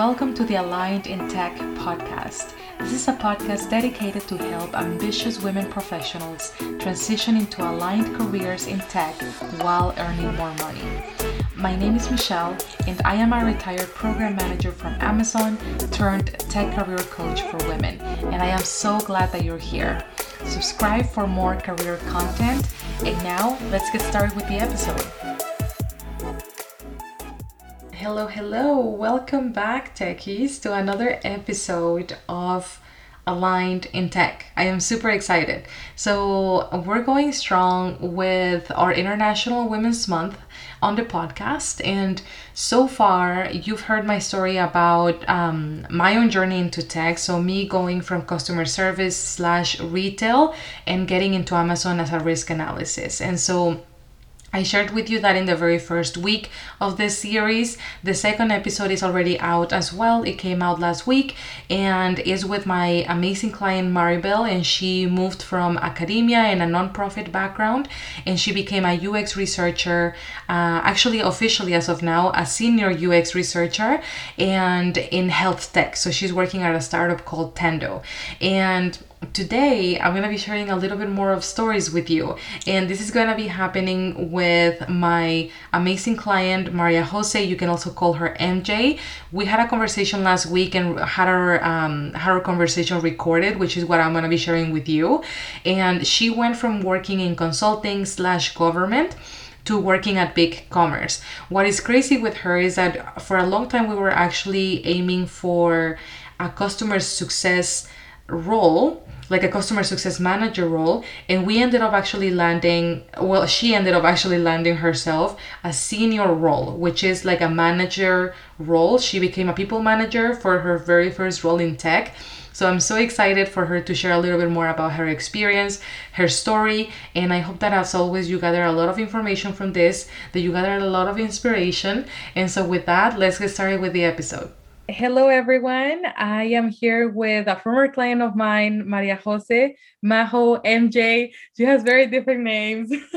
Welcome to the Aligned in Tech podcast. This is a podcast dedicated to help ambitious women professionals transition into aligned careers in tech while earning more money. My name is Michelle, and I am a retired program manager from Amazon turned tech career coach for women. And I am so glad that you're here. Subscribe for more career content. And now, let's get started with the episode. Hello, hello. Welcome back, techies, to another episode of Aligned in Tech. I am super excited. So, we're going strong with our International Women's Month on the podcast. And so far, you've heard my story about um, my own journey into tech. So, me going from customer service slash retail and getting into Amazon as a risk analysis. And so, I shared with you that in the very first week of this series. The second episode is already out as well. It came out last week and is with my amazing client Maribel. And she moved from academia and a nonprofit background and she became a UX researcher, uh, actually, officially as of now, a senior UX researcher and in health tech. So she's working at a startup called Tendo. And today I'm going to be sharing a little bit more of stories with you. And this is going to be happening with my amazing client, Maria Jose. You can also call her MJ. We had a conversation last week and had our, um, had our conversation recorded, which is what I'm going to be sharing with you. And she went from working in consulting slash government to working at BigCommerce. What is crazy with her is that for a long time we were actually aiming for a customer success role like a customer success manager role and we ended up actually landing well she ended up actually landing herself a senior role which is like a manager role she became a people manager for her very first role in tech so I'm so excited for her to share a little bit more about her experience, her story, and I hope that as always you gather a lot of information from this, that you gather a lot of inspiration. And so with that, let's get started with the episode. Hello, everyone. I am here with a former client of mine, Maria Jose, Majo, MJ. She has very different names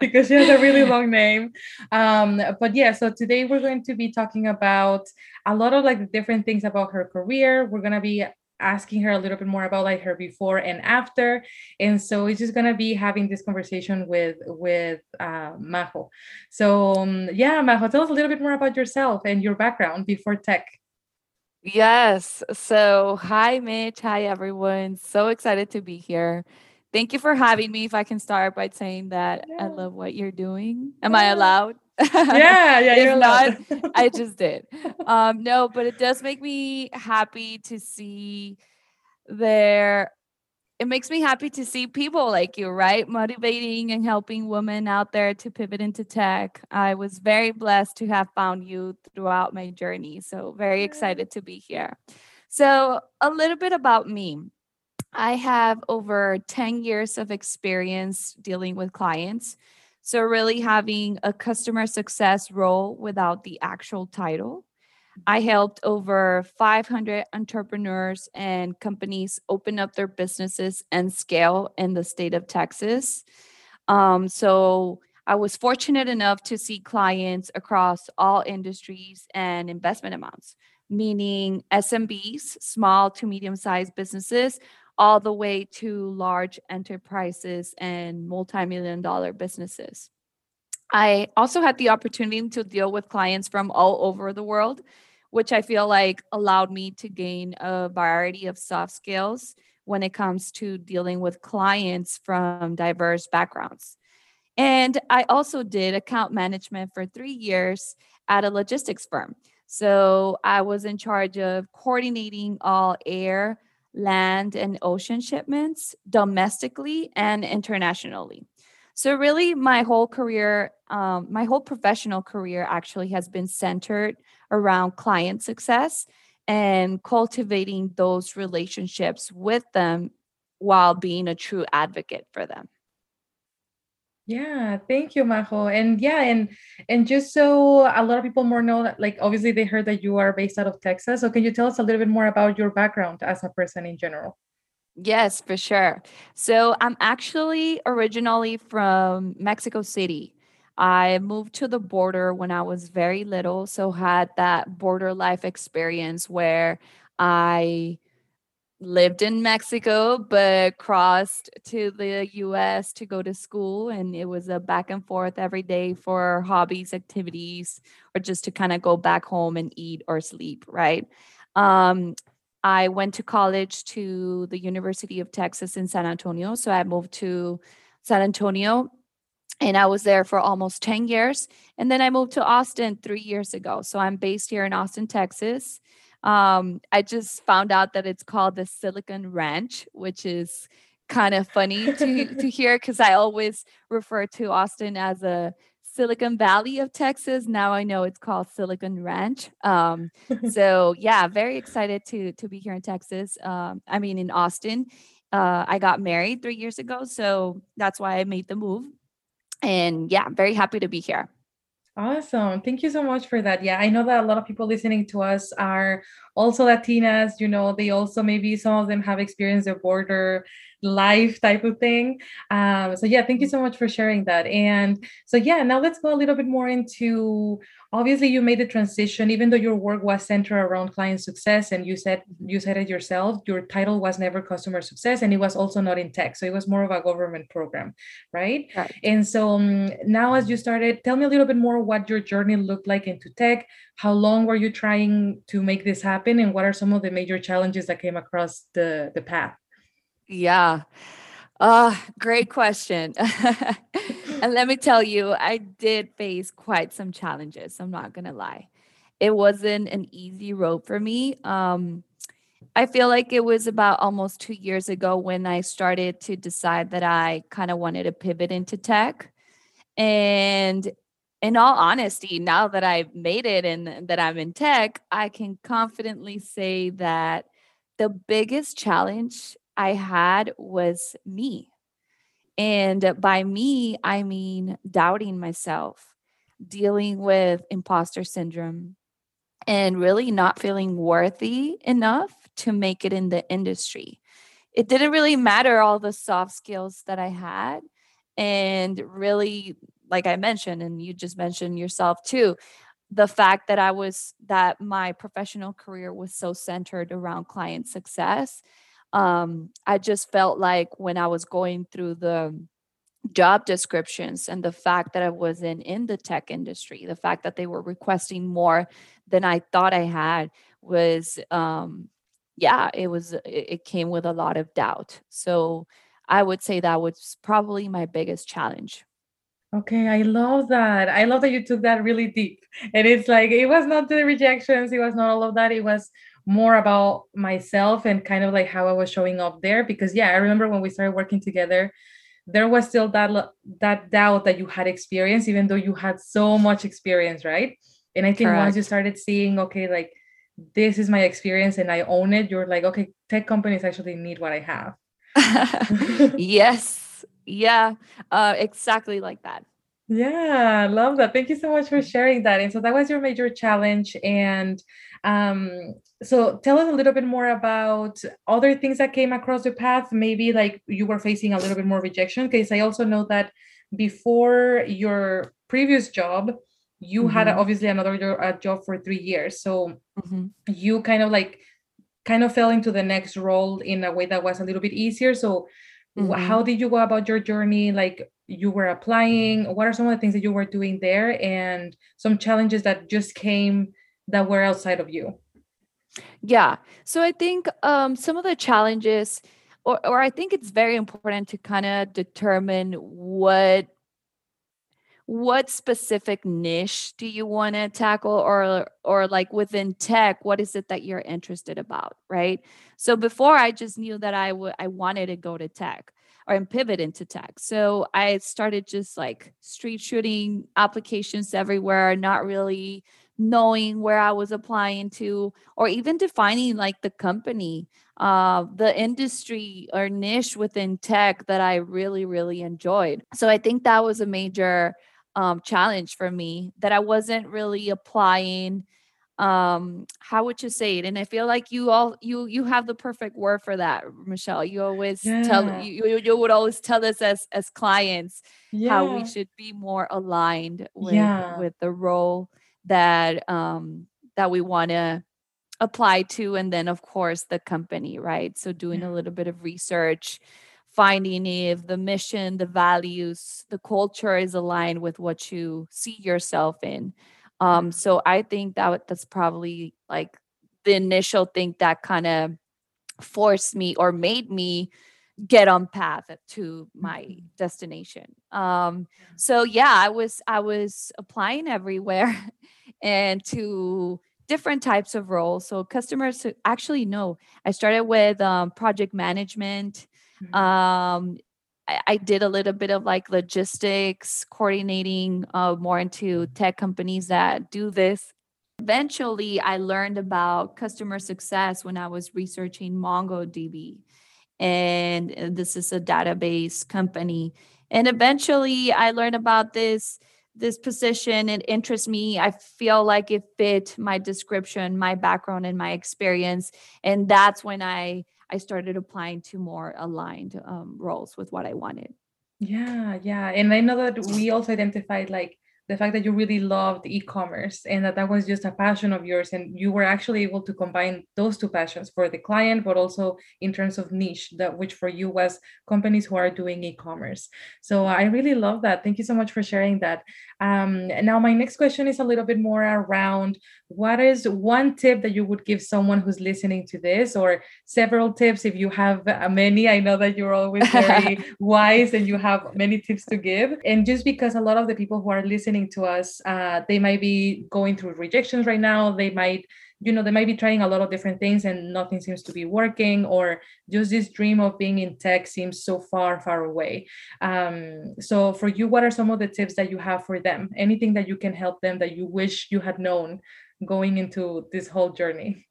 because she has a really long name. Um, but yeah, so today we're going to be talking about a lot of like the different things about her career. We're going to be asking her a little bit more about like her before and after and so we're just gonna be having this conversation with with uh, majo so um, yeah majo tell us a little bit more about yourself and your background before tech Yes. So, hi, Mitch. Hi, everyone. So excited to be here. Thank you for having me. If I can start by saying that I love what you're doing. Am I allowed? Yeah, yeah, you're allowed. not, I just did. Um, no, but it does make me happy to see there it makes me happy to see people like you, right? Motivating and helping women out there to pivot into tech. I was very blessed to have found you throughout my journey. So, very excited to be here. So, a little bit about me. I have over 10 years of experience dealing with clients. So, really having a customer success role without the actual title. I helped over 500 entrepreneurs and companies open up their businesses and scale in the state of Texas. Um, so I was fortunate enough to see clients across all industries and investment amounts, meaning SMBs, small to medium sized businesses, all the way to large enterprises and multi million dollar businesses. I also had the opportunity to deal with clients from all over the world, which I feel like allowed me to gain a variety of soft skills when it comes to dealing with clients from diverse backgrounds. And I also did account management for three years at a logistics firm. So I was in charge of coordinating all air, land, and ocean shipments domestically and internationally. So, really, my whole career, um, my whole professional career actually has been centered around client success and cultivating those relationships with them while being a true advocate for them. Yeah, thank you, Majo. And yeah, and and just so a lot of people more know that like obviously they heard that you are based out of Texas. So can you tell us a little bit more about your background as a person in general? Yes, for sure. So I'm actually originally from Mexico City. I moved to the border when I was very little, so had that border life experience where I lived in Mexico but crossed to the US to go to school and it was a back and forth every day for hobbies, activities or just to kind of go back home and eat or sleep, right? Um, I went to college to the University of Texas in San Antonio, so I moved to San Antonio and I was there for almost 10 years. And then I moved to Austin three years ago. So I'm based here in Austin, Texas. Um, I just found out that it's called the Silicon Ranch, which is kind of funny to, to hear because I always refer to Austin as a Silicon Valley of Texas. Now I know it's called Silicon Ranch. Um, so yeah, very excited to to be here in Texas. Um, I mean in Austin. Uh, I got married three years ago, so that's why I made the move and yeah, very happy to be here. Awesome. Thank you so much for that. Yeah, I know that a lot of people listening to us are also Latinas. You know, they also maybe some of them have experienced the border life type of thing. Um, so yeah, thank you so much for sharing that. And so yeah, now let's go a little bit more into obviously you made the transition, even though your work was centered around client success, and you said you said it yourself, your title was never customer success, and it was also not in tech, so it was more of a government program, right? right. And so um, now, as you started, tell me a little bit more what your journey looked like into tech. How long were you trying to make this happen, and what are some of the major challenges that came across the the path? Yeah. Uh, great question. and let me tell you, I did face quite some challenges. I'm not to lie. It wasn't an easy road for me. Um, I feel like it was about almost two years ago when I started to decide that I kind of wanted to pivot into tech. And in all honesty, now that I've made it and that I'm in tech, I can confidently say that the biggest challenge I had was me. And by me, I mean doubting myself, dealing with imposter syndrome, and really not feeling worthy enough to make it in the industry. It didn't really matter all the soft skills that I had. And really, like I mentioned, and you just mentioned yourself too, the fact that I was, that my professional career was so centered around client success um, I just felt like when I was going through the job descriptions and the fact that I wasn't in the tech industry, the fact that they were requesting more than I thought I had was, um, yeah, it was, it came with a lot of doubt. So I would say that was probably my biggest challenge. Okay, I love that. I love that you took that really deep. And it's like, it was not the rejections, it was not all of that. It was more about myself and kind of like how I was showing up there. Because yeah, I remember when we started working together, there was still that that doubt that you had experienced, even though you had so much experience, right? And I think Correct. once you started seeing, okay, like this is my experience and I own it, you're like, okay, tech companies actually need what I have. yes. Yeah. Uh, exactly like that. Yeah, love that. Thank you so much for sharing that. And so that was your major challenge. And um, so tell us a little bit more about other things that came across the path. Maybe like you were facing a little bit more rejection, because I also know that before your previous job, you mm-hmm. had obviously another job for three years. So mm-hmm. you kind of like kind of fell into the next role in a way that was a little bit easier. So mm-hmm. how did you go about your journey? Like you were applying? What are some of the things that you were doing there and some challenges that just came that were outside of you? Yeah. So I think um, some of the challenges, or, or I think it's very important to kind of determine what what specific niche do you want to tackle or or like within tech what is it that you're interested about right so before i just knew that I would i wanted to go to tech or and pivot into tech so i started just like street shooting applications everywhere not really knowing where I was applying to, or even defining like the company, uh, the industry or niche within tech that I really, really enjoyed. So I think that was a major um, challenge for me that I wasn't really applying um how would you say it and i feel like you all you you have the perfect word for that michelle you always yeah. tell you, you would always tell us as as clients yeah. how we should be more aligned with yeah. with the role that um that we want to apply to and then of course the company right so doing a little bit of research finding if the mission the values the culture is aligned with what you see yourself in um, so I think that that's probably like the initial thing that kind of forced me or made me get on path to my mm-hmm. destination. Um, so yeah, I was I was applying everywhere and to different types of roles. So customers actually no, I started with um, project management. Um, I, I did a little bit of like logistics, coordinating uh, more into tech companies that do this. Eventually, I learned about customer success when I was researching MongoDB. And uh, this is a database company. And eventually, I learned about this this position it interests me i feel like it fit my description my background and my experience and that's when i I started applying to more aligned um, roles with what I wanted. Yeah, yeah. And I know that we also identified like the fact that you really loved e-commerce and that that was just a passion of yours and you were actually able to combine those two passions for the client but also in terms of niche that which for you was companies who are doing e-commerce. So i really love that. Thank you so much for sharing that. Um, now my next question is a little bit more around what is one tip that you would give someone who's listening to this or several tips if you have uh, many? I know that you're always very wise and you have many tips to give. And just because a lot of the people who are listening listening to us, uh, they might be going through rejections right now. They might, you know, they might be trying a lot of different things and nothing seems to be working, or just this dream of being in tech seems so far, far away. Um, so, for you, what are some of the tips that you have for them? Anything that you can help them that you wish you had known going into this whole journey?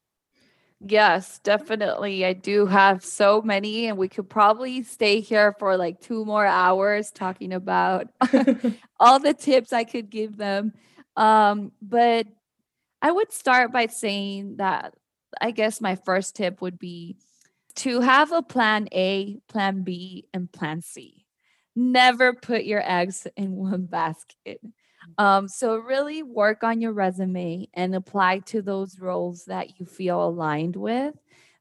Yes, definitely. I do have so many, and we could probably stay here for like two more hours talking about all the tips I could give them. Um, but I would start by saying that I guess my first tip would be to have a plan A, plan B, and plan C. Never put your eggs in one basket. Um, so really work on your resume and apply to those roles that you feel aligned with,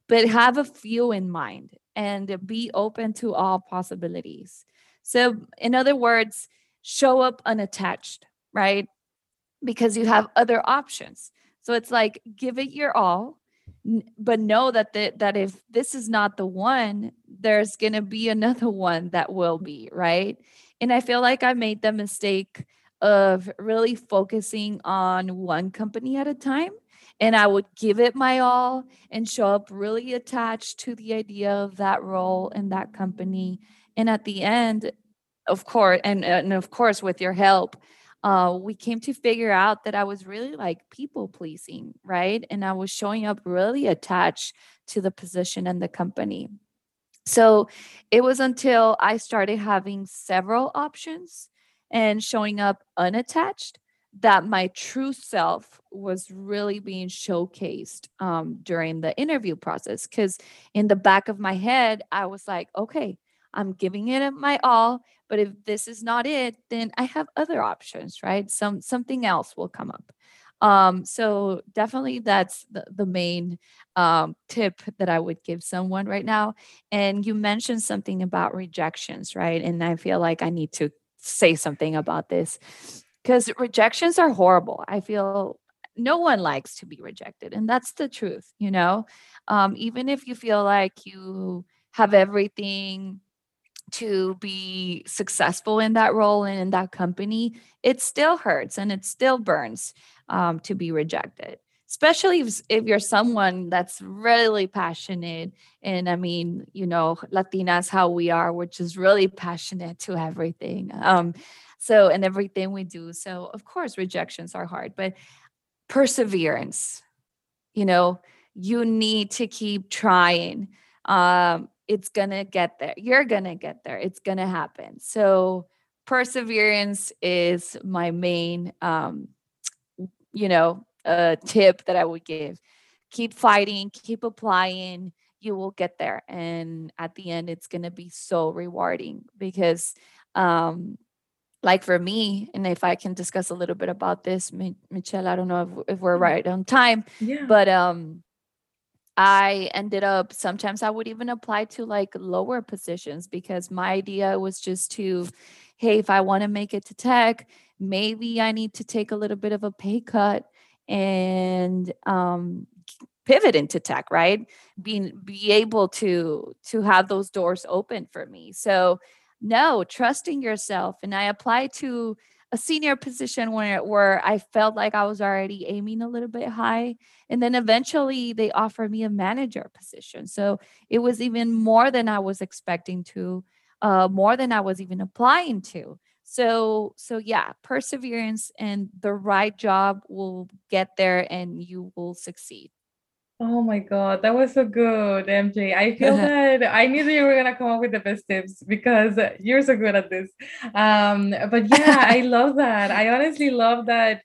but have a few in mind and be open to all possibilities. So, in other words, show up unattached, right? Because you have other options. So it's like give it your all, but know that the, that if this is not the one, there's going to be another one that will be, right? And I feel like I made the mistake of really focusing on one company at a time. And I would give it my all and show up really attached to the idea of that role and that company. And at the end, of course, and, and of course, with your help, uh, we came to figure out that I was really like people pleasing, right? And I was showing up really attached to the position and the company. So it was until I started having several options and showing up unattached that my true self was really being showcased um, during the interview process. Because in the back of my head, I was like, okay, I'm giving it my all, but if this is not it, then I have other options, right? Some something else will come up. Um, so definitely that's the, the main um, tip that I would give someone right now. And you mentioned something about rejections, right? And I feel like I need to say something about this because rejections are horrible. I feel no one likes to be rejected, and that's the truth, you know. Um, even if you feel like you have everything to be successful in that role and in that company, it still hurts and it still burns um, to be rejected especially if, if you're someone that's really passionate and i mean you know latinas how we are which is really passionate to everything um so and everything we do so of course rejections are hard but perseverance you know you need to keep trying um it's gonna get there you're gonna get there it's gonna happen so perseverance is my main um you know a tip that I would give. Keep fighting, keep applying, you will get there. And at the end, it's going to be so rewarding because, um, like for me, and if I can discuss a little bit about this, Michelle, I don't know if, if we're right on time, yeah. but um, I ended up sometimes I would even apply to like lower positions because my idea was just to, hey, if I want to make it to tech, maybe I need to take a little bit of a pay cut and um, pivot into tech, right? Being be able to to have those doors open for me. So no, trusting yourself. And I applied to a senior position where where I felt like I was already aiming a little bit high. And then eventually they offered me a manager position. So it was even more than I was expecting to, uh, more than I was even applying to. So so yeah, perseverance and the right job will get there and you will succeed. Oh my God, that was so good, MJ. I feel that I knew that you were gonna come up with the best tips because you're so good at this. Um, but yeah, I love that. I honestly love that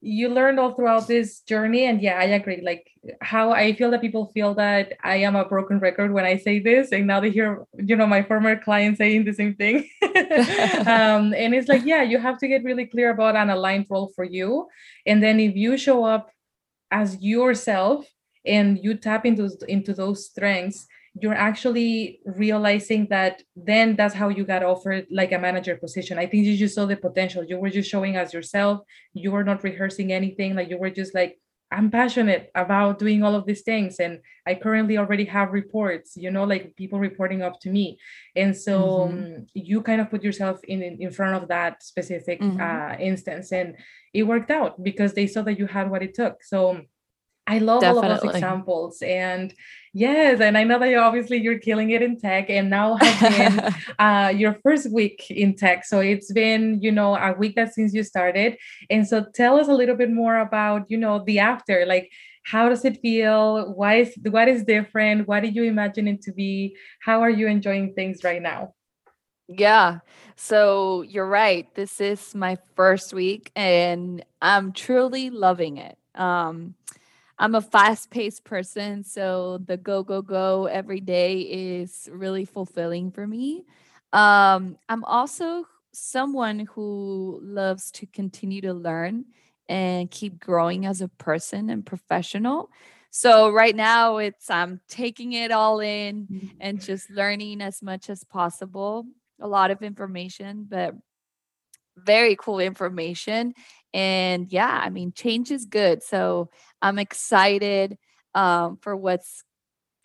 you learned all throughout this journey. And yeah, I agree. Like how I feel that people feel that I am a broken record when I say this, and now they hear, you know, my former client saying the same thing. um, and it's like, yeah, you have to get really clear about an aligned role for you. And then if you show up as yourself and you tap into into those strengths you're actually realizing that then that's how you got offered like a manager position. I think you just saw the potential. You were just showing as yourself. You were not rehearsing anything. Like you were just like i'm passionate about doing all of these things and i currently already have reports you know like people reporting up to me. And so mm-hmm. um, you kind of put yourself in in front of that specific mm-hmm. uh, instance and it worked out because they saw that you had what it took. So I love Definitely. all of those examples. And yes, and I know that you obviously you're killing it in tech and now been uh, your first week in tech. So it's been, you know, a week that since you started. And so tell us a little bit more about, you know, the after, like how does it feel? Why is what is different? What did you imagine it to be? How are you enjoying things right now? Yeah. So you're right. This is my first week and I'm truly loving it. Um, I'm a fast paced person. So the go, go, go every day is really fulfilling for me. Um, I'm also someone who loves to continue to learn and keep growing as a person and professional. So right now it's I'm taking it all in mm-hmm. and just learning as much as possible. A lot of information, but very cool information. And yeah, I mean, change is good. So I'm excited um, for what's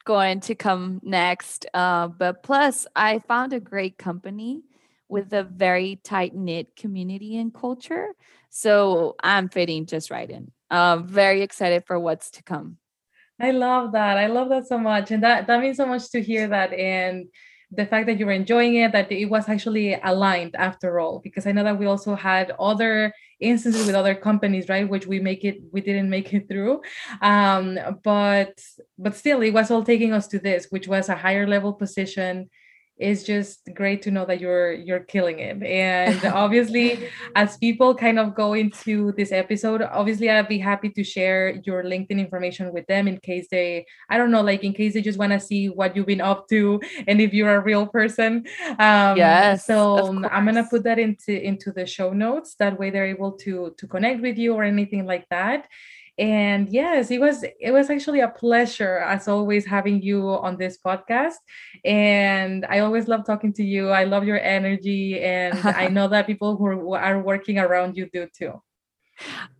going to come next. Uh, but plus, I found a great company with a very tight knit community and culture. So I'm fitting just right in. Um, very excited for what's to come. I love that. I love that so much. And that, that means so much to hear that. And the fact that you were enjoying it, that it was actually aligned after all, because I know that we also had other instances with other companies, right, which we make it, we didn't make it through, um, but but still, it was all taking us to this, which was a higher level position it's just great to know that you're you're killing it. And obviously as people kind of go into this episode obviously i'd be happy to share your linkedin information with them in case they i don't know like in case they just want to see what you've been up to and if you're a real person. Um yes so i'm gonna put that into into the show notes. That way they're able to to connect with you or anything like that and yes it was it was actually a pleasure as always having you on this podcast. And i always love talking to you. I love your energy and i know that people who are working around you do too.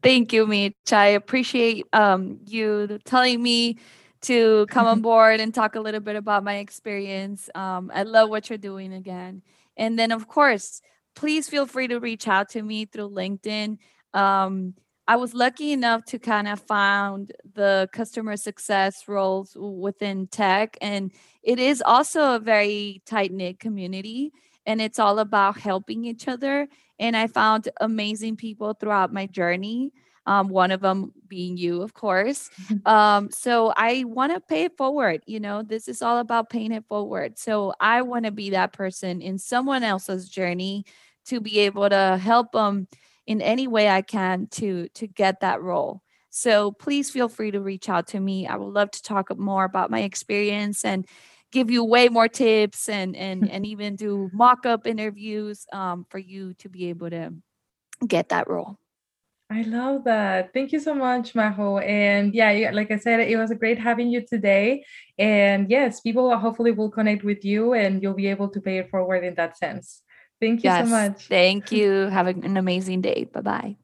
Thank you mitch. I appreciate um, you telling me to come on board and talk a little bit about my experience. Um, i love what you're doing again. And then of course please feel free to reach out to me through linkedin. Um, I was lucky enough to kind of find the customer success roles within tech. And it is also a very tight knit community and it's all about helping each other. And I found amazing people throughout my journey. Um, one of them being you, of course. Um, so I want to pay it forward. You know, this is all about paying it forward. So I want to be that person in someone else's journey to be able to help them in any way I can to to get that role. So please feel free to reach out to me. I would love to talk more about my experience and give you way more tips and and and even do mock-up interviews um, for you to be able to get that role. I love that. Thank you so much, Majo. And yeah, like I said, it was a great having you today. And yes, people hopefully will connect with you and you'll be able to pay it forward in that sense. Thank you yes, so much. Thank you. Have an amazing day. Bye bye.